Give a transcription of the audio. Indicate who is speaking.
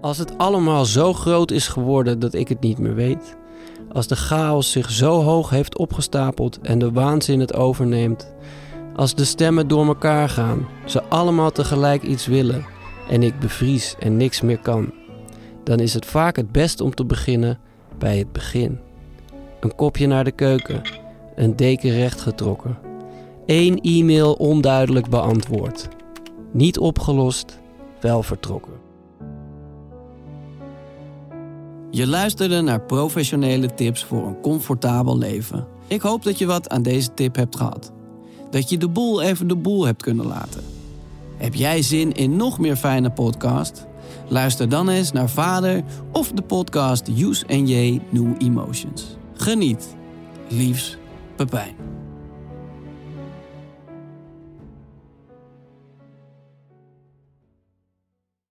Speaker 1: Als het allemaal zo groot is geworden dat ik het niet meer weet. Als de chaos zich zo hoog heeft opgestapeld en de waanzin het overneemt. Als de stemmen door elkaar gaan, ze allemaal tegelijk iets willen en ik bevries en niks meer kan. Dan is het vaak het best om te beginnen bij het begin. Een kopje naar de keuken, een deken rechtgetrokken. Eén e-mail onduidelijk beantwoord. Niet opgelost, wel vertrokken. Je luisterde naar professionele tips voor een comfortabel leven. Ik hoop dat je wat aan deze tip hebt gehad. Dat je de boel even de boel hebt kunnen laten. Heb jij zin in nog meer fijne podcast? Luister dan eens naar Vader of de podcast Use and J New Emotions. Geniet. Liefs, Pepijn.